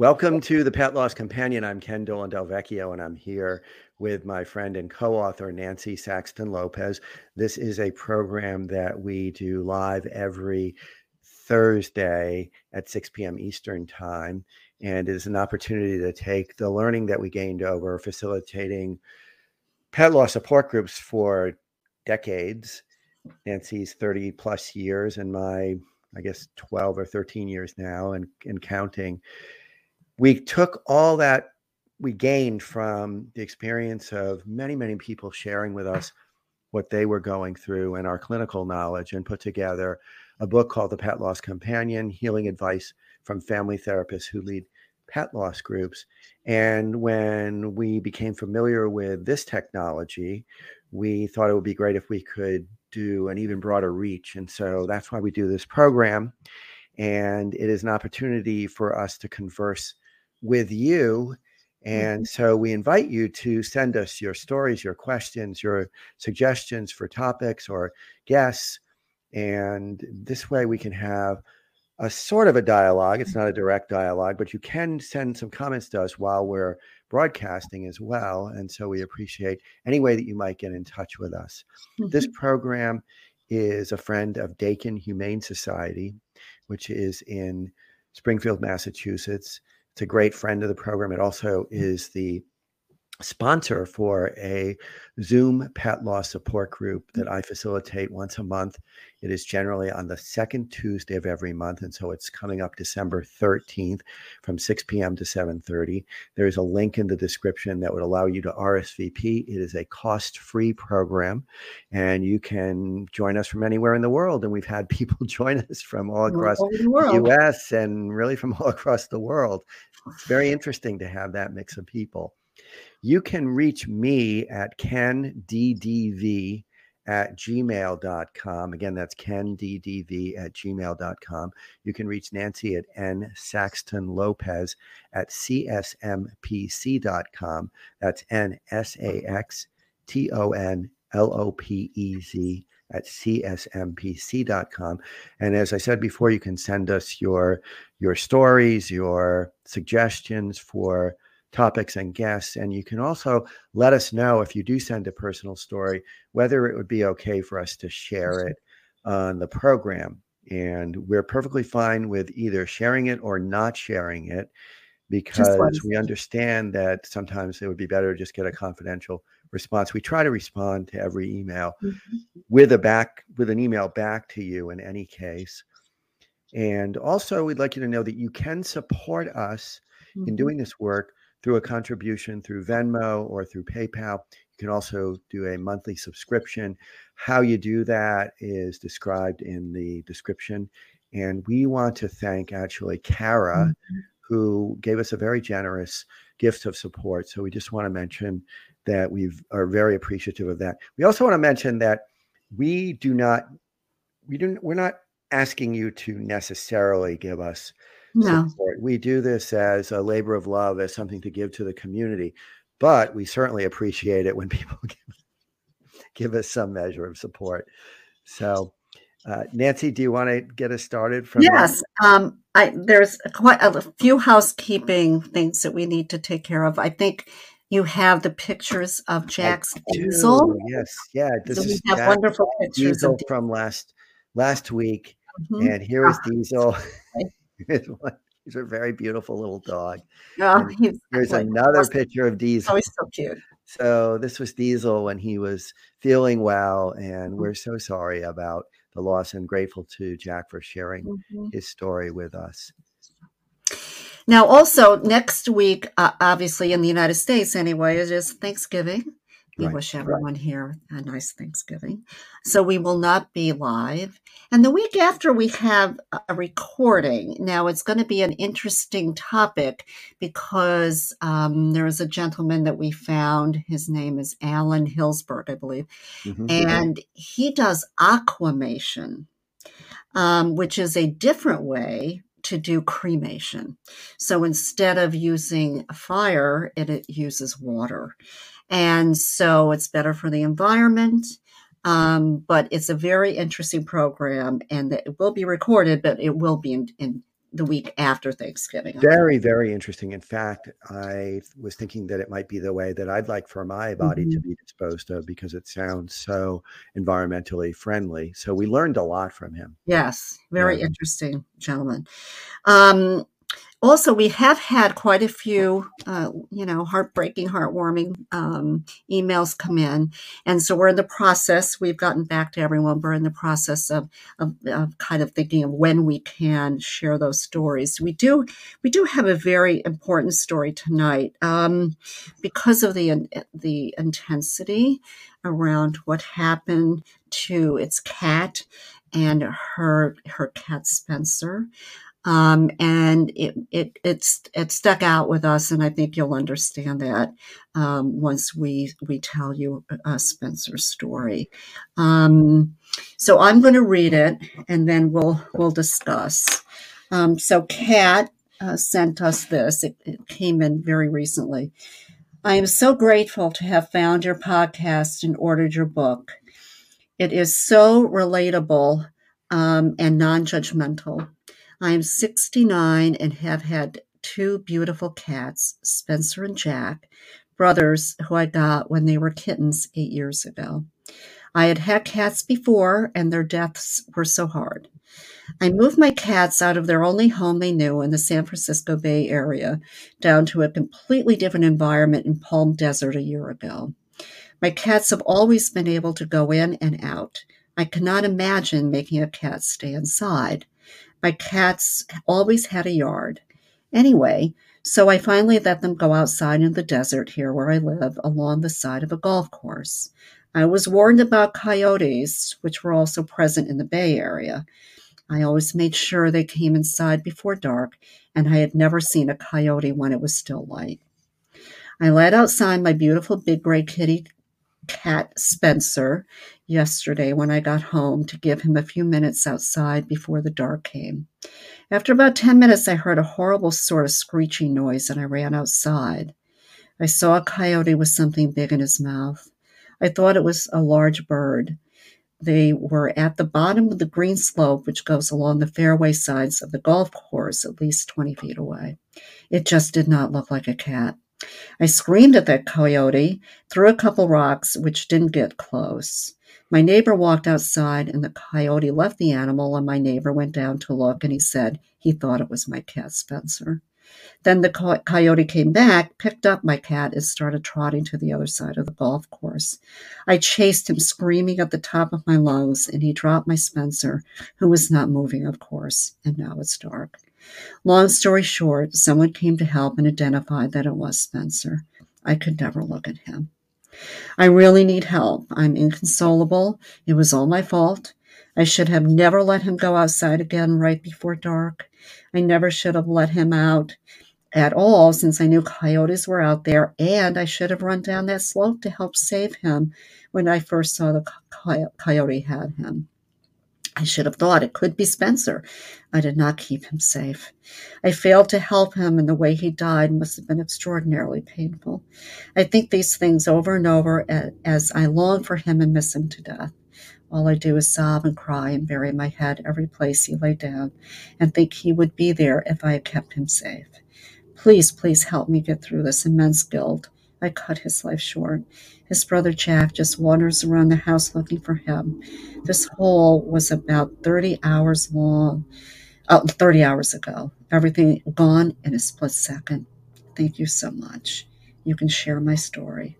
Welcome to the Pet Loss Companion. I'm Ken Dolan Del Vecchio, and I'm here with my friend and co author, Nancy Saxton Lopez. This is a program that we do live every Thursday at 6 p.m. Eastern Time. And it is an opportunity to take the learning that we gained over facilitating pet loss support groups for decades. Nancy's 30 plus years, and my, I guess, 12 or 13 years now, and, and counting we took all that we gained from the experience of many, many people sharing with us what they were going through and our clinical knowledge and put together a book called The Pet Loss Companion Healing Advice from Family Therapists Who Lead Pet Loss Groups. And when we became familiar with this technology, we thought it would be great if we could do an even broader reach. And so that's why we do this program. And it is an opportunity for us to converse with you. And mm-hmm. so we invite you to send us your stories, your questions, your suggestions for topics or guests. And this way we can have a sort of a dialogue. It's not a direct dialogue, but you can send some comments to us while we're broadcasting as well. And so we appreciate any way that you might get in touch with us. Mm-hmm. This program is a friend of Dakin Humane Society, which is in Springfield, Massachusetts. It's a great friend of the program. It also is the sponsor for a Zoom pet loss support group mm. that I facilitate once a month. It is generally on the second Tuesday of every month, and so it's coming up December 13th from 6 p.m. to 7:30. There is a link in the description that would allow you to RSVP. It is a cost-free program, and you can join us from anywhere in the world. And we've had people join us from all across all the, the U.S. and really from all across the world. It's very interesting to have that mix of people. You can reach me at kenddv at gmail.com. Again, that's kenddv at gmail.com. You can reach Nancy at n Saxton Lopez at csmpc.com. That's n s a x t o n l o p e z at csmpc.com. And as I said before, you can send us your your stories, your suggestions for topics and guests. And you can also let us know if you do send a personal story, whether it would be okay for us to share it on the program. And we're perfectly fine with either sharing it or not sharing it because we understand that sometimes it would be better to just get a confidential response. We try to respond to every email mm-hmm. with a back with an email back to you in any case. And also we'd like you to know that you can support us mm-hmm. in doing this work through a contribution through Venmo or through PayPal. You can also do a monthly subscription. How you do that is described in the description. And we want to thank actually Kara, mm-hmm. who gave us a very generous gift of support. So we just want to mention that we are very appreciative of that. We also want to mention that we do not, we don't, we're not asking you to necessarily give us no. support. We do this as a labor of love, as something to give to the community. But we certainly appreciate it when people give, give us some measure of support. So, uh, Nancy, do you want to get us started? From yes, um, I, there's quite a few housekeeping things that we need to take care of. I think you have the pictures of Jack's diesel. Yes, yeah. This so is we have Jack wonderful pictures diesel from last last week, mm-hmm. and here is. Diesel. He's a very beautiful little dog. Oh, here's another picture of Diesel. Oh, he's so cute. So this was Diesel when he was feeling well, and mm-hmm. we're so sorry about the loss and grateful to Jack for sharing mm-hmm. his story with us. Now, also next week, uh, obviously in the United States anyway, it is Thanksgiving. We right, wish everyone right. here a nice Thanksgiving. So we will not be live. And the week after, we have a recording. Now, it's going to be an interesting topic because um, there is a gentleman that we found. His name is Alan Hillsberg, I believe. Mm-hmm. And he does aquamation, um, which is a different way to do cremation. So instead of using fire, it, it uses water. And so it's better for the environment. Um, but it's a very interesting program and it will be recorded, but it will be in, in the week after Thanksgiving. Very, very interesting. In fact, I was thinking that it might be the way that I'd like for my body mm-hmm. to be disposed of because it sounds so environmentally friendly. So we learned a lot from him. Yes, very yeah. interesting, gentlemen. Um, also, we have had quite a few, uh, you know, heartbreaking, heartwarming um, emails come in, and so we're in the process. We've gotten back to everyone. We're in the process of, of, of, kind of thinking of when we can share those stories. We do, we do have a very important story tonight um, because of the the intensity around what happened to its cat and her her cat Spencer. Um, and it, it, it's, it stuck out with us. And I think you'll understand that, um, once we, we tell you uh, Spencer's story. Um, so I'm going to read it and then we'll, we'll discuss. Um, so Kat, uh, sent us this. It, it came in very recently. I am so grateful to have found your podcast and ordered your book. It is so relatable um, and non judgmental. I am 69 and have had two beautiful cats, Spencer and Jack, brothers who I got when they were kittens eight years ago. I had had cats before, and their deaths were so hard. I moved my cats out of their only home they knew in the San Francisco Bay Area down to a completely different environment in Palm Desert a year ago. My cats have always been able to go in and out. I cannot imagine making a cat stay inside. My cats always had a yard. Anyway, so I finally let them go outside in the desert here where I live along the side of a golf course. I was warned about coyotes, which were also present in the Bay Area. I always made sure they came inside before dark, and I had never seen a coyote when it was still light. I let outside my beautiful big gray kitty cat Spencer yesterday when I got home to give him a few minutes outside before the dark came. After about 10 minutes, I heard a horrible sort of screeching noise and I ran outside. I saw a coyote with something big in his mouth. I thought it was a large bird. They were at the bottom of the green slope, which goes along the fairway sides of the golf course, at least 20 feet away. It just did not look like a cat. I screamed at that coyote, threw a couple rocks, which didn't get close. My neighbor walked outside, and the coyote left the animal, and my neighbor went down to look, and he said he thought it was my cat Spencer. Then the coyote came back, picked up my cat, and started trotting to the other side of the golf course. I chased him, screaming at the top of my lungs, and he dropped my Spencer, who was not moving, of course, and now it's dark. Long story short, someone came to help and identified that it was Spencer. I could never look at him. I really need help. I'm inconsolable. It was all my fault. I should have never let him go outside again right before dark. I never should have let him out at all since I knew coyotes were out there, and I should have run down that slope to help save him when I first saw the coyote had him. I should have thought it could be Spencer. I did not keep him safe. I failed to help him, and the way he died must have been extraordinarily painful. I think these things over and over as I long for him and miss him to death. All I do is sob and cry and bury my head every place he lay down and think he would be there if I had kept him safe. Please, please help me get through this immense guilt. I cut his life short. His brother Jack just wanders around the house looking for him. This hole was about 30 hours long, uh, 30 hours ago. Everything gone in a split second. Thank you so much. You can share my story.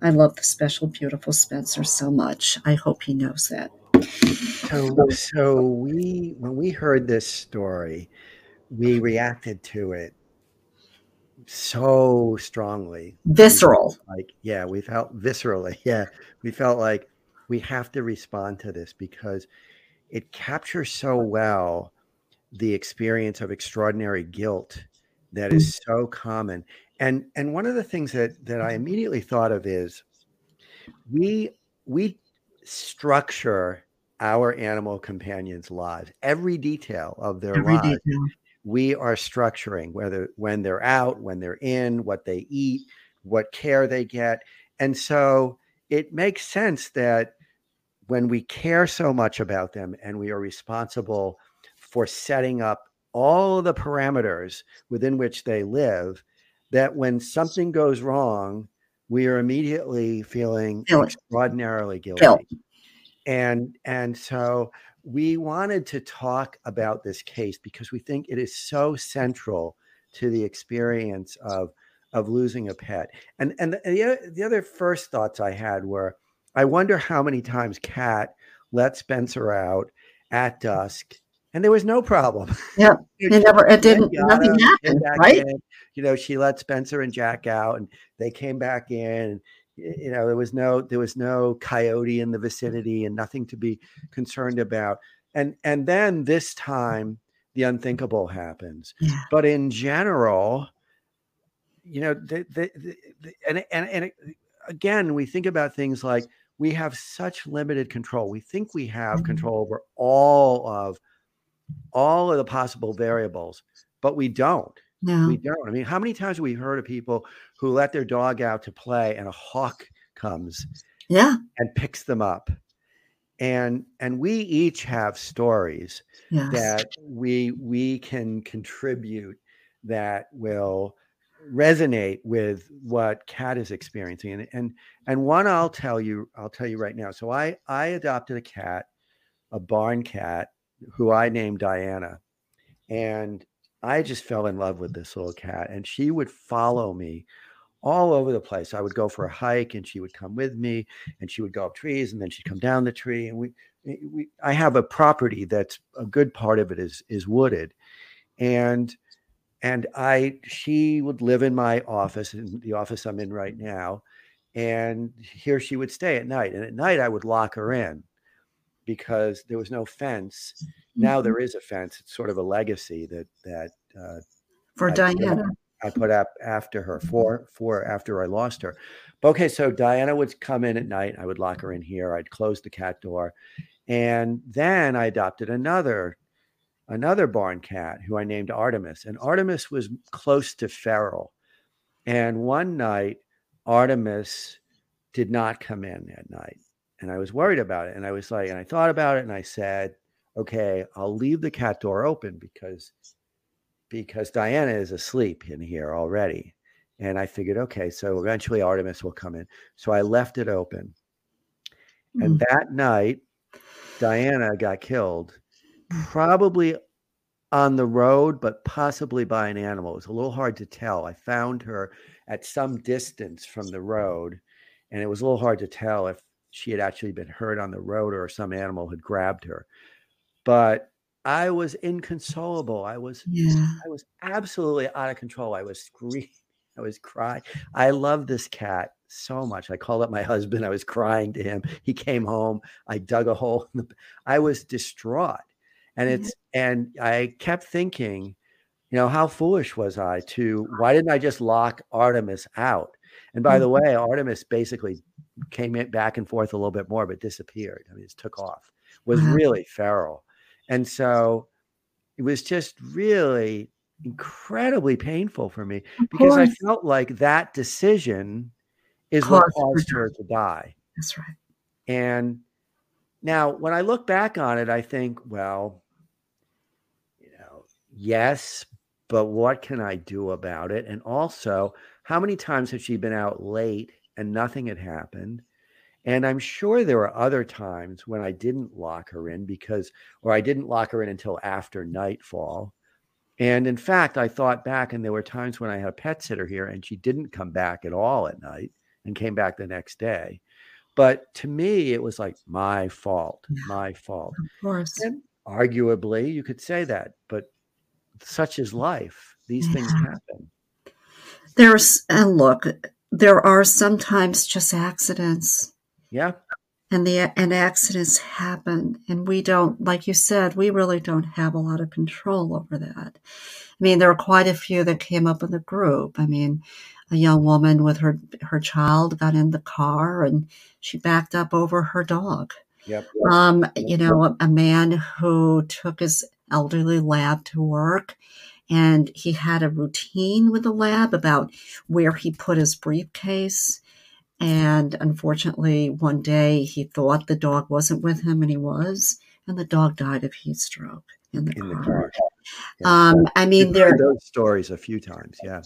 I love the special, beautiful Spencer so much. I hope he knows that. So, so we, when we heard this story, we reacted to it so strongly. Visceral. like yeah we felt viscerally yeah. We felt like we have to respond to this because it captures so well the experience of extraordinary guilt that is mm. so common. And and one of the things that that i immediately thought of is we we structure our animal companions lives every detail of their every lives detail we are structuring whether when they're out, when they're in, what they eat, what care they get. And so it makes sense that when we care so much about them and we are responsible for setting up all the parameters within which they live that when something goes wrong, we are immediately feeling extraordinarily guilty. And and so we wanted to talk about this case because we think it is so central to the experience of of losing a pet. And and the, the other first thoughts I had were I wonder how many times Kat let Spencer out at dusk and there was no problem. Yeah, it never, it didn't, nothing happened, right? In. You know, she let Spencer and Jack out, and they came back in. You know, there was no, there was no coyote in the vicinity, and nothing to be concerned about. And and then this time, the unthinkable happens. Yeah. But in general, you know, the, the, the, and and and again, we think about things like we have such limited control. We think we have mm-hmm. control over all of all of the possible variables, but we don't. No. We don't. I mean, how many times have we heard of people who let their dog out to play and a hawk comes yeah and picks them up and and we each have stories yes. that we we can contribute that will resonate with what Kat is experiencing and and and one i'll tell you i'll tell you right now so i i adopted a cat a barn cat who I named Diana. And I just fell in love with this little cat. And she would mm. follow me all over the place. I would go for a hike and she would come with me and she would go up trees and then she'd come down the tree. And we, eh, we I have a property that's a good part of it is is wooded. And and I she would live in my office, in the office I'm in right now. And here she would stay at night. And at night I would lock her in because there was no fence. Now mm-hmm. there is a fence. It's sort of a legacy that that uh, for I Diana. Put, I put up after her for for after I lost her. But okay, so Diana would come in at night. I would lock her in here. I'd close the cat door, and then I adopted another another barn cat who I named Artemis. And Artemis was close to feral. And one night, Artemis did not come in at night and I was worried about it. And I was like, and I thought about it and I said, okay, I'll leave the cat door open because because Diana is asleep in here already. And I figured, okay, so eventually Artemis will come in. So I left it open. Mm-hmm. And mm. that night, Diana got killed, probably on the road, but possibly by an animal. It was a little hard to tell. I found her at some distance from the road, and it was a little hard to tell if she had actually been hurt on the road or some animal had grabbed her. But I was inconsolable. I was yeah. I was absolutely out of control. I was screaming. I was crying. I love this cat so much. I called up my husband. I was crying to him. He came home. I dug a hole. The, I was distraught. And it's yeah. and I kept thinking, you know, how foolish was I to why didn't I just lock Artemis out? And by the mm-hmm. way, Artemis basically came in back and forth a little bit more, but disappeared. I mean, it took off. Was really feral, and so it was just really incredibly painful for me because I felt like that decision is what caused her to die. That's right. And now, when I look back on it, I think, well, you know, yes, but what can I do about it? And also, how many times has she been out late and nothing had happened? And I'm sure there were other times when I didn't lock her in because, or I didn't lock her in until after nightfall. And in fact, I thought back, and there were times when I had a pet sitter here and she didn't come back at all at night and came back the next day. But to me, it was like my fault, my fault. Of course. And arguably, you could say that, but such is life. These yeah. things happen. There's, and look, there are sometimes just accidents. Yeah. And the and accidents happen, and we don't, like you said, we really don't have a lot of control over that. I mean, there are quite a few that came up in the group. I mean, a young woman with her her child got in the car and she backed up over her dog. Yep. Um, you know, a, a man who took his elderly lab to work and he had a routine with the lab about where he put his briefcase. And unfortunately, one day he thought the dog wasn't with him, and he was, and the dog died of heat stroke in the, in car. the car. yeah. Um, I mean, there are those stories a few times. Yeah.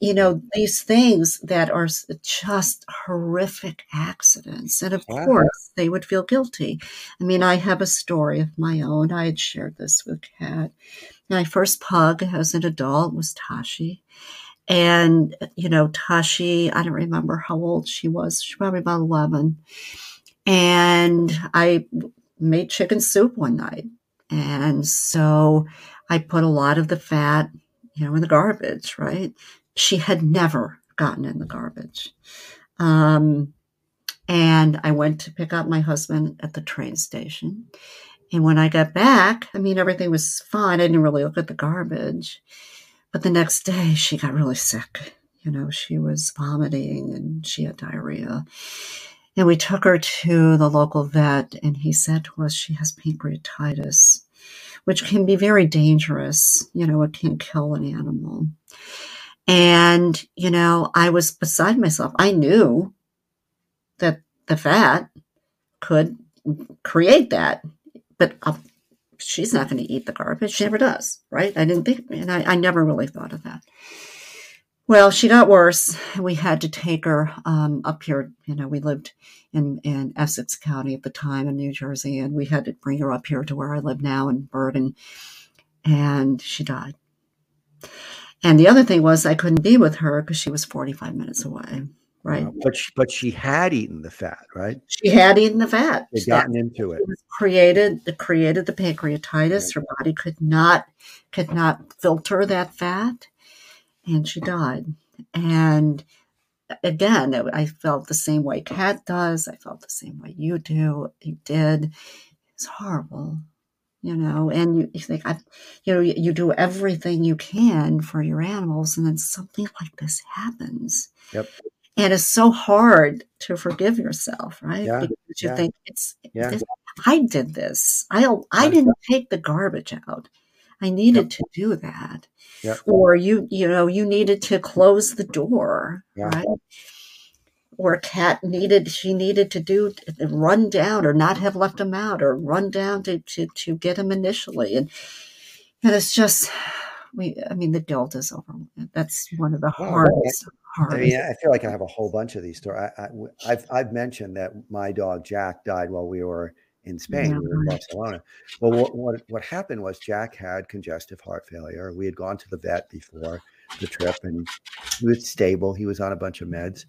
You know, these things that are just horrific accidents. And of wow. course, they would feel guilty. I mean, I have a story of my own. I had shared this with Kat. My first pug as an adult was Tashi. And, you know, Tashi, I don't remember how old she was. She was probably about 11. And I made chicken soup one night. And so I put a lot of the fat, you know, in the garbage, right? She had never gotten in the garbage. Um, and I went to pick up my husband at the train station. And when I got back, I mean, everything was fine. I didn't really look at the garbage. But the next day, she got really sick. You know, she was vomiting and she had diarrhea. And we took her to the local vet, and he said to us she has pancreatitis, which can be very dangerous. You know, it can kill an animal. And, you know, I was beside myself. I knew that the fat could create that, but uh, she's not going to eat the garbage. She never does, right? I didn't think, and I, I never really thought of that. Well, she got worse. We had to take her um, up here. You know, we lived in, in Essex County at the time in New Jersey, and we had to bring her up here to where I live now in Bergen. And she died. And the other thing was, I couldn't be with her because she was 45 minutes away. Right. Uh, but she, but she had eaten the fat, right? She had eaten the fat. They gotten into it. it created the created the pancreatitis. Her body could not could not filter that fat and she died. And again, I felt the same way Kat does. I felt the same way you do. You did. It's horrible, you know. And you, you think, I, you know, you, you, do everything you can for your animals, and then something like this happens. Yep. And it's so hard to forgive yourself, right? Yeah. Because you yeah. think it's, yeah. This, I did this. I I didn't take the garbage out. I needed yep. to do that. Yep. Or you, you know, you needed to close the door, right? Or Kat needed, she needed to do, run down or not have left him out or run down to, to, to get him initially. And, and it's just, we, I mean, the guilt is over. That's one of the hardest. I mean, I feel like I have a whole bunch of these stories. I, I, I've, I've mentioned that my dog Jack died while we were in Spain. Yeah. We were in Barcelona. Well, what, what, what happened was Jack had congestive heart failure. We had gone to the vet before the trip, and he was stable. He was on a bunch of meds.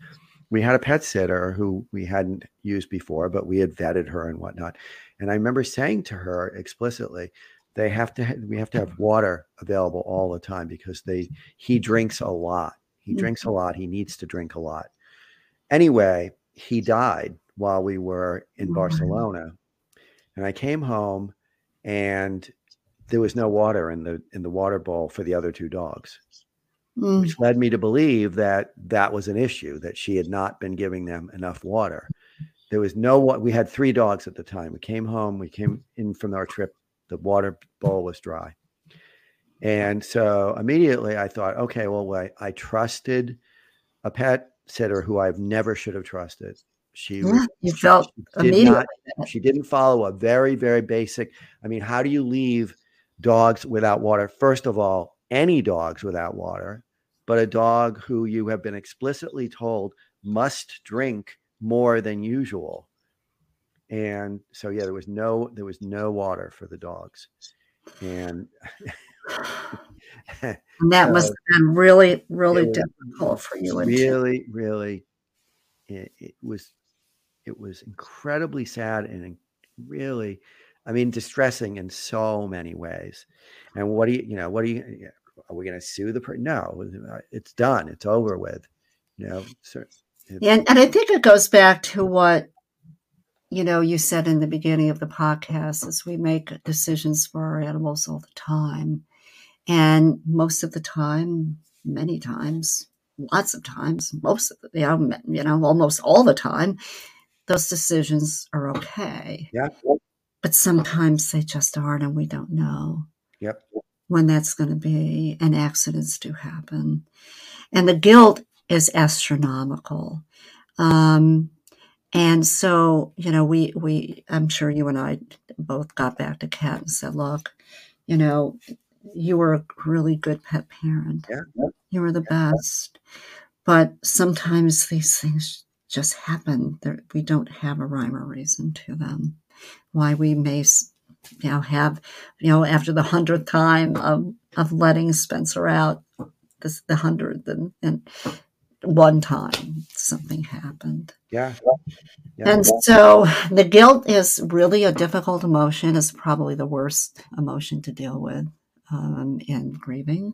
We had a pet sitter who we hadn't used before, but we had vetted her and whatnot. And I remember saying to her explicitly, "They have to. we have to have water available all the time because they. He drinks a lot. He mm-hmm. drinks a lot. He needs to drink a lot. Anyway, he died while we were in Barcelona and I came home and there was no water in the in the water bowl for the other two dogs. Mm. Which led me to believe that that was an issue that she had not been giving them enough water. There was no what we had three dogs at the time. We came home, we came in from our trip, the water bowl was dry. And so immediately I thought, okay, well, I, I trusted a pet sitter who I've never should have trusted. She yeah, you felt she immediately. Not, she didn't follow a very, very basic. I mean, how do you leave dogs without water? First of all, any dogs without water, but a dog who you have been explicitly told must drink more than usual. And so yeah, there was no there was no water for the dogs. And that so must have been really, really difficult for you. Really, really, it, it was it was incredibly sad and really, I mean, distressing in so many ways. And what do you, you know, what do you, are we going to sue the person? No, it's done. It's over with. You know, so and, and I think it goes back to what you know you said in the beginning of the podcast is we make decisions for our animals all the time and most of the time many times lots of times most of the you know, you know almost all the time those decisions are okay. Yeah. But sometimes they just aren't, and we don't know. Yep. When that's going to be, and accidents do happen. And the guilt is astronomical. Um, and so, you know, we, we, I'm sure you and I both got back to Kat and said, look, you know, you were a really good pet parent. Yeah. You were the best. But sometimes these things just happen. There, we don't have a rhyme or reason to them. Why we may, you know, have, you know, after the hundredth time of, of letting Spencer out, this the hundredth and, and one time something happened. Yeah. yeah. And so the guilt is really a difficult emotion. It's probably the worst emotion to deal with um, in grieving.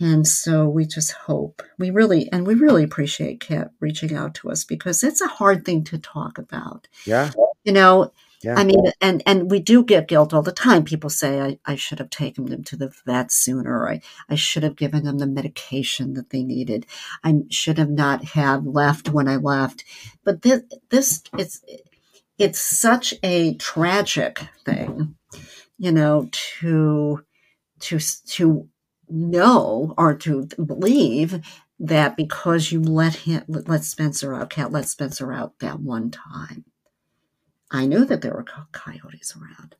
And so we just hope we really, and we really appreciate Kat reaching out to us because it's a hard thing to talk about. Yeah. You know, yeah. I mean, and and we do get guilt all the time. People say I, I should have taken them to the vet sooner. I, I should have given them the medication that they needed. I should have not have left when I left. But this this it's it's such a tragic thing, you know, to to to know or to believe that because you let him let Spencer out, Kat let Spencer out that one time I knew that there were coyotes around,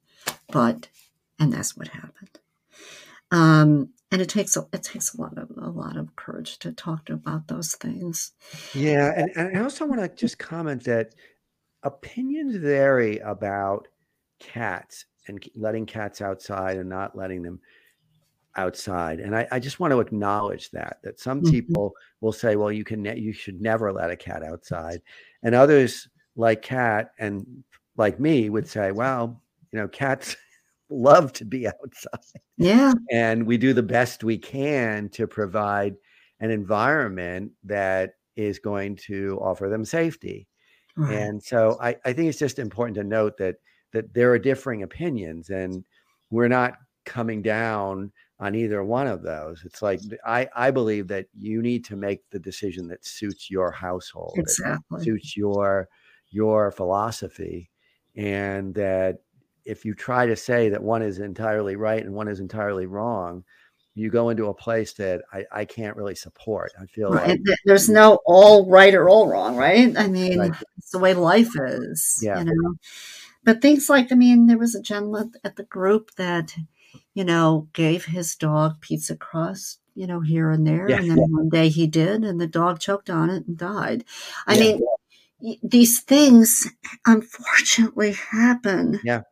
but and that's what happened. Um, and it takes a, it takes a lot of a lot of courage to talk to about those things. Yeah, and, and I also want to just comment that opinions vary about cats and letting cats outside and not letting them outside and I, I, just want to acknowledge that that some mm-hmm. people will say well you can ne- you should never let a cat outside and others like Kat and like me would say, well, you know, cats love to be outside. Yeah. And we do the best we can to provide an environment that is going to offer them safety. Right. And so I, I think it's just important to note that that there are differing opinions and we're not coming down on either one of those. It's like I, I believe that you need to make the decision that suits your household, exactly. suits your your philosophy and that if you try to say that one is entirely right and one is entirely wrong, you go into a place that I, I can't really support. I feel right. like there's no all right or all wrong, right? I mean, right. it's the way life is. Yeah. You know? But things like, I mean, there was a gentleman at the group that, you know, gave his dog pizza crust, you know, here and there. Yeah. And then one day he did, and the dog choked on it and died. I yeah. mean, these things unfortunately happen. Yeah.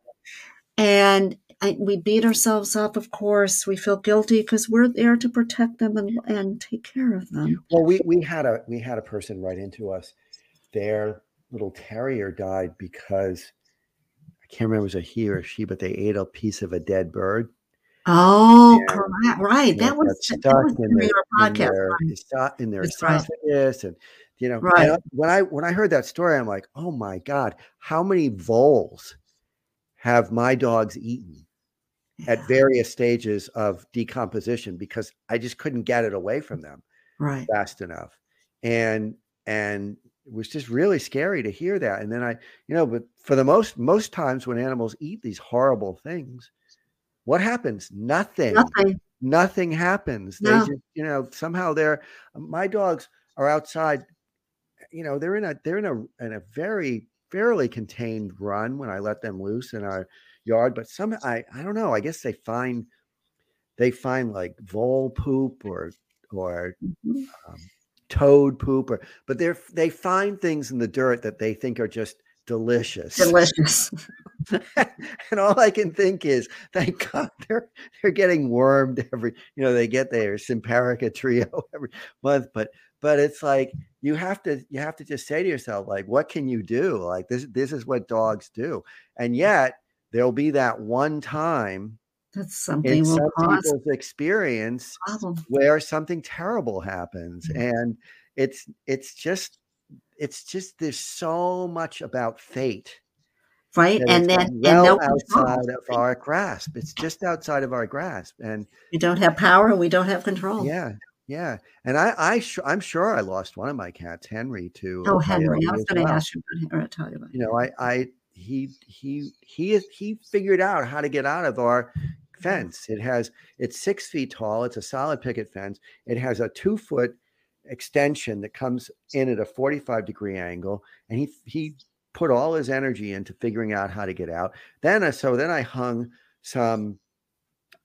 And I, we beat ourselves up, of course. We feel guilty because we're there to protect them and, and take care of them. Well, we, we had a we had a person write into us. Their little terrier died because can't remember if it was a he or she, but they ate a piece of a dead bird. Oh, and, correct. Right. That was, stuck that was in, their, podcast. In their, right. in their esophagus and you know, right. when I when I heard that story, I'm like, oh my god, how many voles have my dogs eaten yeah. at various stages of decomposition because I just couldn't get it away from them right fast enough, and and it was just really scary to hear that. And then I, you know, but for the most most times when animals eat these horrible things, what happens? Nothing. Nothing. Nothing happens. No. They just, you know, somehow they're my dogs are outside you know they're in a they're in a in a very fairly contained run when I let them loose in our yard. But some I I don't know. I guess they find they find like vole poop or or mm-hmm. um, toad poop or but they're they find things in the dirt that they think are just delicious. Delicious. and all I can think is, thank God they're they're getting wormed every, you know, they get their Simparica trio every month, but but it's like you have to you have to just say to yourself like what can you do like this this is what dogs do and yet there'll be that one time that's something in some people's experience problem. where something terrible happens mm-hmm. and it's it's just it's just there's so much about fate right and then well and outside of our grasp it's just outside of our grasp and we don't have power and we don't have control yeah yeah, and I, I, sh- I'm sure I lost one of my cats, Henry, to. Oh, Henry! I was going to ask you about him, tell you about. You know, I, I, he, he, he, he figured out how to get out of our fence. It has, it's six feet tall. It's a solid picket fence. It has a two foot extension that comes in at a 45 degree angle, and he, he put all his energy into figuring out how to get out. Then, uh, so then I hung some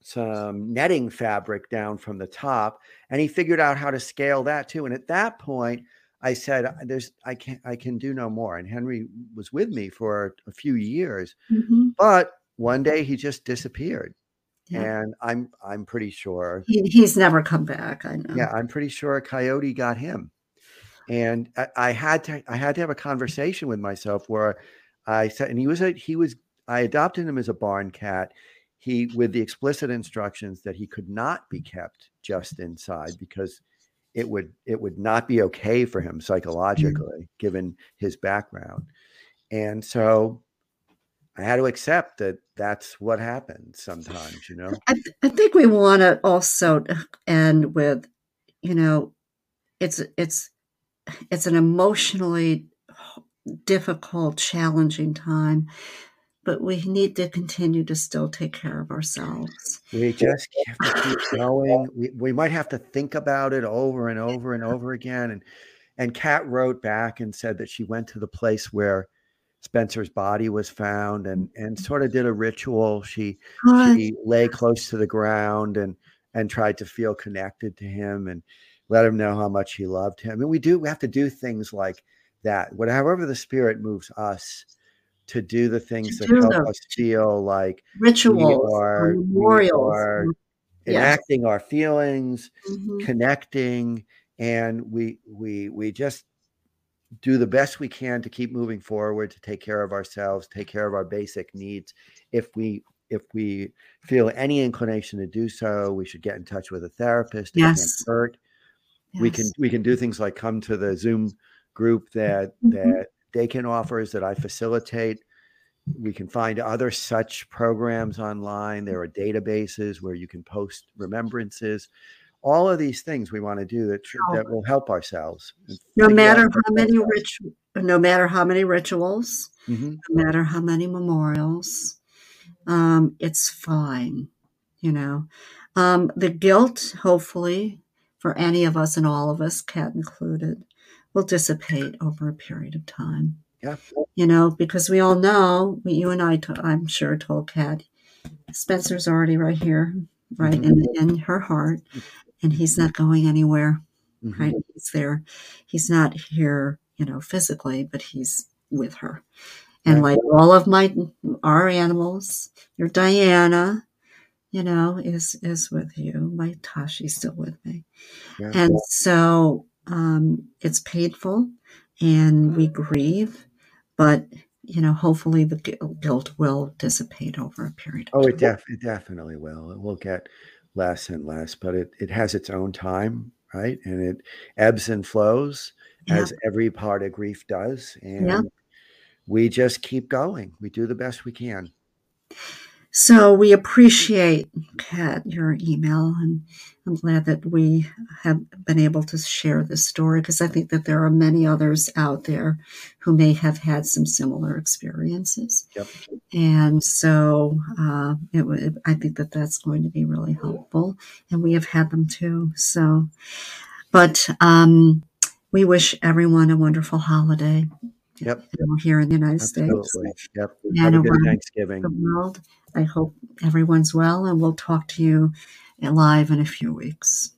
some netting fabric down from the top, and he figured out how to scale that too. And at that point, I said, "There's, I can, I can do no more." And Henry was with me for a few years, mm-hmm. but one day he just disappeared, yeah. and I'm, I'm pretty sure he, he's never come back. I know. Yeah, I'm pretty sure a coyote got him, and I, I had to, I had to have a conversation with myself where I said, and he was a, he was, I adopted him as a barn cat he with the explicit instructions that he could not be kept just inside because it would it would not be okay for him mm. psychologically mm. given his background and so i had to accept that that's what happens sometimes you know i, th- I think we want to also end with you know it's it's it's an emotionally difficult challenging time but we need to continue to still take care of ourselves. We just have to keep going. We, we might have to think about it over and over and over again. And and Kat wrote back and said that she went to the place where Spencer's body was found and and sort of did a ritual. She she lay close to the ground and and tried to feel connected to him and let him know how much he loved him. And we do we have to do things like that. Whatever the spirit moves us to do the things that help us feel like rituals, are, memorials, are enacting our feelings, mm-hmm. connecting, and we we we just do the best we can to keep moving forward, to take care of ourselves, take care of our basic needs. If we if we feel any inclination to do so, we should get in touch with a therapist. Yes. hurt. Yes. We can we can do things like come to the Zoom group that mm-hmm. that Dakin offers that I facilitate. We can find other such programs online. There are databases where you can post remembrances. All of these things we want to do that that will help ourselves. No matter how many rich, no matter how many rituals, mm-hmm. no matter how many memorials, um, it's fine. You know, um, the guilt, hopefully, for any of us and all of us, Kat included, will dissipate over a period of time. Yeah. You know, because we all know, you and I, t- I'm sure, told Kat, Spencer's already right here, right mm-hmm. in, in her heart, and he's not going anywhere, mm-hmm. right? He's there. He's not here, you know, physically, but he's with her. And like all of my, our animals, your Diana, you know, is is with you. My Tashi's still with me. Yeah. And so um, it's painful and we grieve, but you know, hopefully the guilt will dissipate over a period. oh, it, def- it definitely will. It will get less and less, but it, it has its own time, right? And it ebbs and flows yeah. as every part of grief does. And yeah. we just keep going. We do the best we can. So we appreciate, Kat, your email, and I'm glad that we have been able to share this story because I think that there are many others out there who may have had some similar experiences. Yep. And so uh, it, I think that that's going to be really helpful, and we have had them too. So, but um, we wish everyone a wonderful holiday. Yep. Here in the United Absolutely. States. Yep. And Have a good Thanksgiving. The world. I hope everyone's well, and we'll talk to you live in a few weeks.